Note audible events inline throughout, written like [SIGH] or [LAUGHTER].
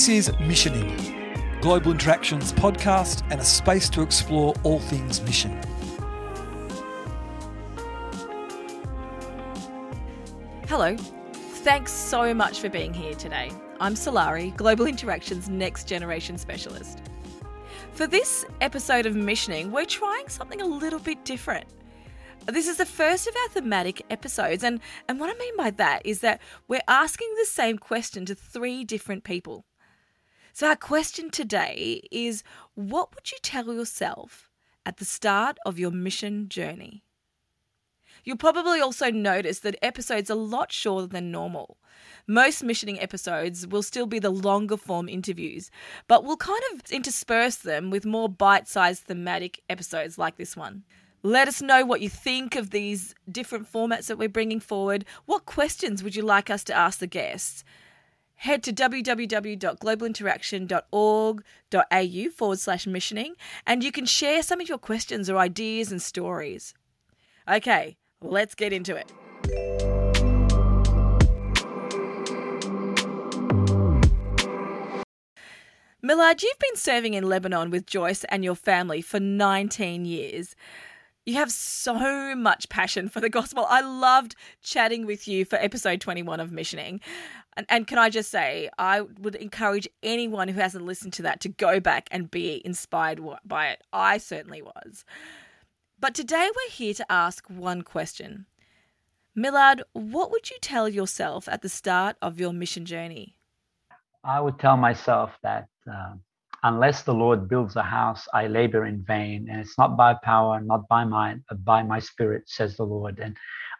This is Missioning, Global Interactions podcast and a space to explore all things mission. Hello. Thanks so much for being here today. I'm Solari, Global Interactions Next Generation Specialist. For this episode of Missioning, we're trying something a little bit different. This is the first of our thematic episodes, and, and what I mean by that is that we're asking the same question to three different people. So, our question today is What would you tell yourself at the start of your mission journey? You'll probably also notice that episodes are a lot shorter than normal. Most missioning episodes will still be the longer form interviews, but we'll kind of intersperse them with more bite sized thematic episodes like this one. Let us know what you think of these different formats that we're bringing forward. What questions would you like us to ask the guests? Head to www.globalinteraction.org.au forward slash missioning and you can share some of your questions or ideas and stories. Okay, let's get into it. Millard, you've been serving in Lebanon with Joyce and your family for 19 years. You have so much passion for the gospel. I loved chatting with you for episode 21 of Missioning. And, and can I just say, I would encourage anyone who hasn't listened to that to go back and be inspired by it. I certainly was. But today we're here to ask one question Millard, what would you tell yourself at the start of your mission journey? I would tell myself that uh, unless the Lord builds a house, I labor in vain. And it's not by power, not by might, but by my spirit, says the Lord. And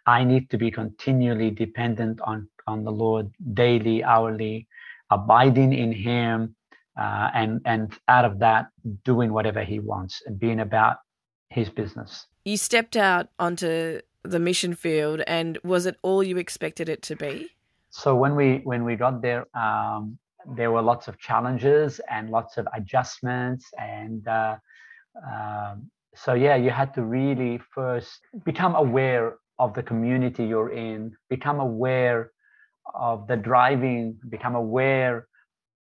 I need to be continually dependent on, on the Lord daily, hourly, abiding in Him, uh, and, and out of that, doing whatever He wants and being about His business. You stepped out onto the mission field, and was it all you expected it to be? So when we when we got there, um, there were lots of challenges and lots of adjustments and uh, um, so yeah you had to really first become aware of the community you're in become aware of the driving become aware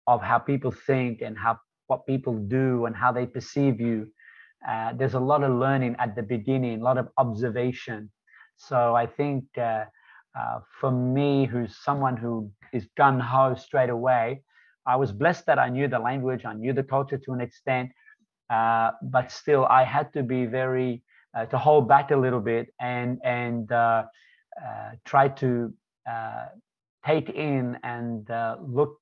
of how people think and how what people do and how they perceive you. Uh, there's a lot of learning at the beginning a lot of observation. So i think uh, uh, for me who's someone who is gun ho straight away I was blessed that I knew the language, I knew the culture to an extent, uh, but still I had to be very uh, to hold back a little bit and and uh, try to take in and uh, look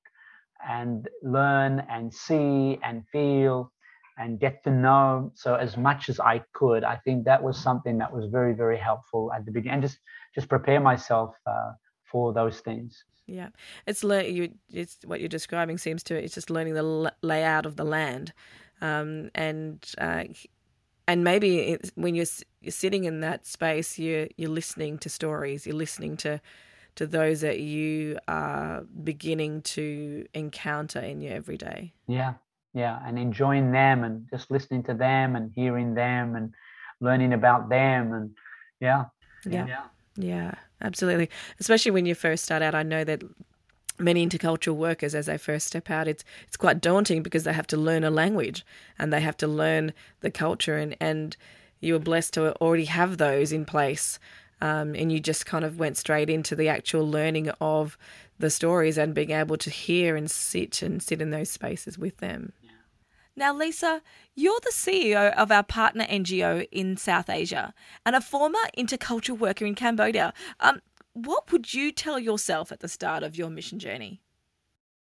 and learn and see and feel and get to know so as much as I could. I think that was something that was very very helpful at the beginning, and just just prepare myself for those things. Yeah, it's you. It's what you're describing seems to. It's just learning the layout of the land, um, and uh, and maybe when you're you're sitting in that space, you're you're listening to stories. You're listening to to those that you are beginning to encounter in your everyday. Yeah, yeah, and enjoying them, and just listening to them, and hearing them, and learning about them, and yeah, yeah, yeah. yeah absolutely. Especially when you first start out, I know that many intercultural workers as they first step out it's it's quite daunting because they have to learn a language and they have to learn the culture and and you were blessed to already have those in place um, and you just kind of went straight into the actual learning of the stories and being able to hear and sit and sit in those spaces with them now, Lisa, you're the CEO of our partner NGO in South Asia and a former intercultural worker in Cambodia. Um, what would you tell yourself at the start of your mission journey?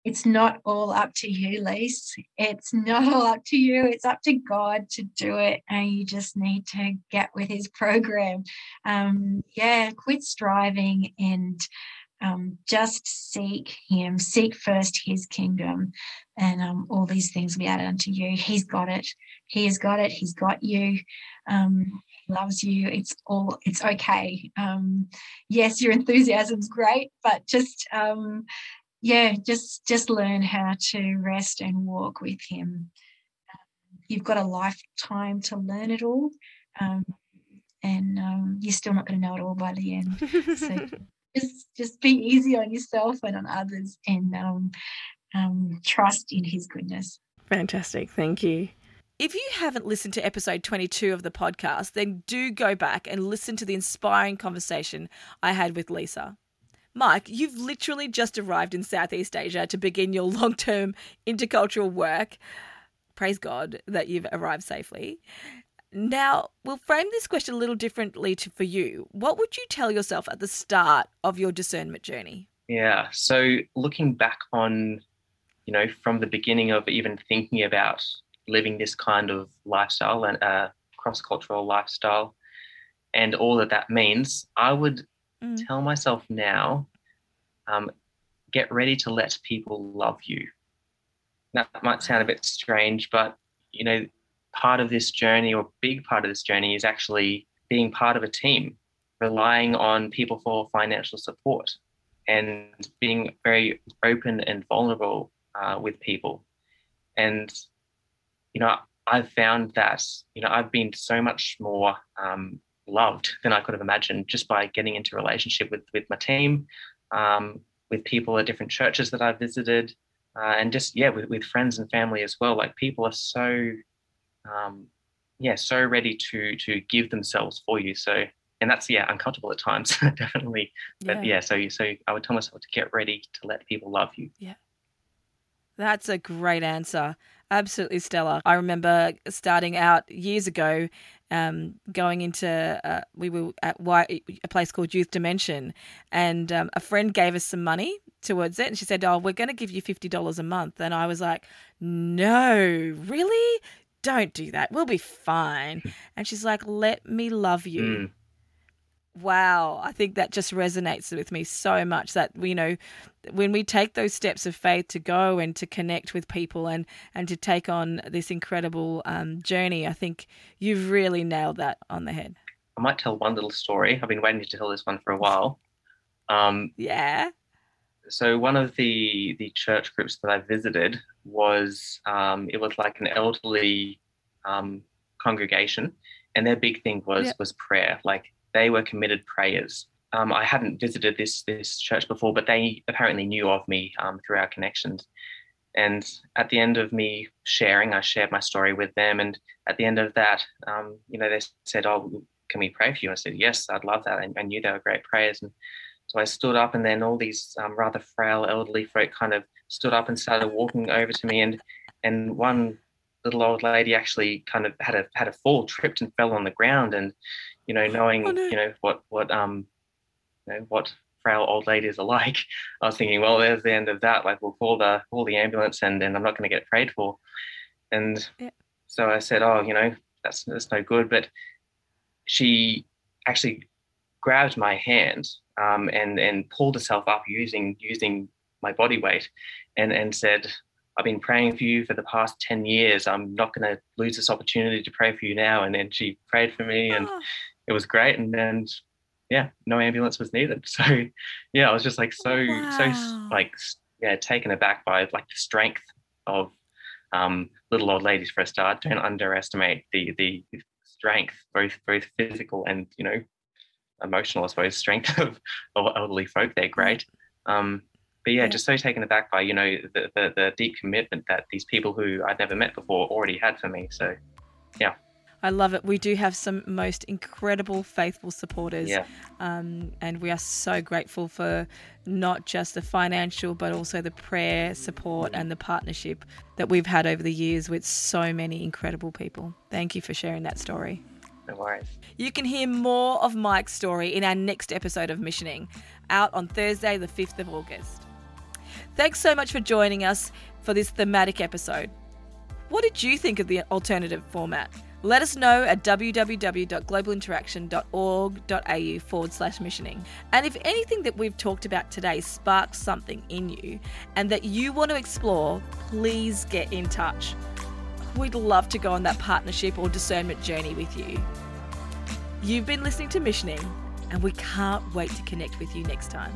It's not all up to you, Lise. It's not all up to you. It's up to God to do it. And you just need to get with his program. Um, yeah, quit striving and um, just seek him, seek first his kingdom, and um, all these things will be added unto you. He's got it. He has got it. He's got you. Um, he loves you. It's all. It's okay. Um, yes, your enthusiasm's great, but just um, yeah, just just learn how to rest and walk with him. You've got a lifetime to learn it all, um, and you're still not going to know it all by the end. So [LAUGHS] just just be easy on yourself and on others and um, um, trust in His goodness. Fantastic. Thank you. If you haven't listened to episode 22 of the podcast, then do go back and listen to the inspiring conversation I had with Lisa. Mike, you've literally just arrived in Southeast Asia to begin your [LAUGHS] long term intercultural work. Praise God that you've arrived safely. Now, we'll frame this question a little differently to, for you. What would you tell yourself at the start of your discernment journey? Yeah. So, looking back on, you know, from the beginning of even thinking about living this kind of lifestyle and uh, cross cultural lifestyle and all that that means, I would mm. tell myself now um, get ready to let people love you. That might sound a bit strange, but, you know, part of this journey or big part of this journey is actually being part of a team, relying on people for financial support and being very open and vulnerable uh, with people. And, you know, I've found that, you know, I've been so much more um, loved than I could have imagined just by getting into relationship with, with my team, um, with people at different churches that I've visited, uh, and just, yeah, with, with friends and family as well. Like people are so um, yeah, so ready to to give themselves for you. So, and that's yeah, uncomfortable at times, [LAUGHS] definitely. But yeah. yeah, so so I would tell myself to get ready to let people love you. Yeah, that's a great answer. Absolutely stellar. I remember starting out years ago, um, going into uh, we were at a place called Youth Dimension, and um, a friend gave us some money towards it, and she said, "Oh, we're going to give you fifty dollars a month," and I was like, "No, really? don't do that. We'll be fine. [LAUGHS] And she's like, let me love you. Mm. Wow. I think that just resonates with me so much that, you know, when we take those steps of faith to go and to connect with people and, and to take on this incredible um, journey, I think you've really nailed that on the head. I might tell one little story. I've been waiting to tell this one for a while. Um, yeah so one of the the church groups that I visited was um, it was like an elderly um, congregation, and their big thing was yep. was prayer. Like they were committed prayers. Um, I hadn't visited this this church before, but they apparently knew of me um, through our connections. And at the end of me sharing, I shared my story with them. And at the end of that, um, you know, they said, "Oh, can we pray for you?" I said, "Yes, I'd love that." I, I knew they were great prayers, and so I stood up, and then all these um, rather frail elderly folk kind of stood up and started walking over to me, and and one little old lady actually kind of had a had a fall, tripped and fell on the ground, and you know, knowing oh, no. you know what what um you know what frail old ladies are [LAUGHS] like, I was thinking, well, there's the end of that. Like we'll call the call the ambulance, and then I'm not going to get prayed for, and yeah. so I said, oh, you know, that's that's no good, but she actually grabbed my hand um, and and pulled herself up using using my body weight, and and said, "I've been praying for you for the past ten years. I'm not going to lose this opportunity to pray for you now." And then she prayed for me, and oh. It was great. And then yeah, no ambulance was needed. [LAUGHS] So yeah, I was just like so wow. so like yeah taken aback by like the strength of um, little old ladies for a start. Don't underestimate the the strength, both both physical and you know emotional, I suppose, strength [LAUGHS] of, of elderly folk. They're great. Um, but yeah, yeah, just so taken aback by you know the, the, the deep commitment that these people who I'd never met before already had for me. So, yeah. I love it. We do have some most incredible, faithful supporters. Yeah. Um, and we are so grateful for not just the financial, but also the prayer support and the partnership that we've had over the years with so many incredible people. Thank you for sharing that story. No worries. You can hear more of Mike's story in our next episode of Missioning, out on Thursday, the 5th of August. Thanks so much for joining us for this thematic episode. What did you think of the alternative format? Let us know at www.globalinteraction.org.au forward slash missioning. And if anything that we've talked about today sparks something in you and that you want to explore, please get in touch. We'd love to go on that partnership or discernment journey with you. You've been listening to Missioning, and we can't wait to connect with you next time.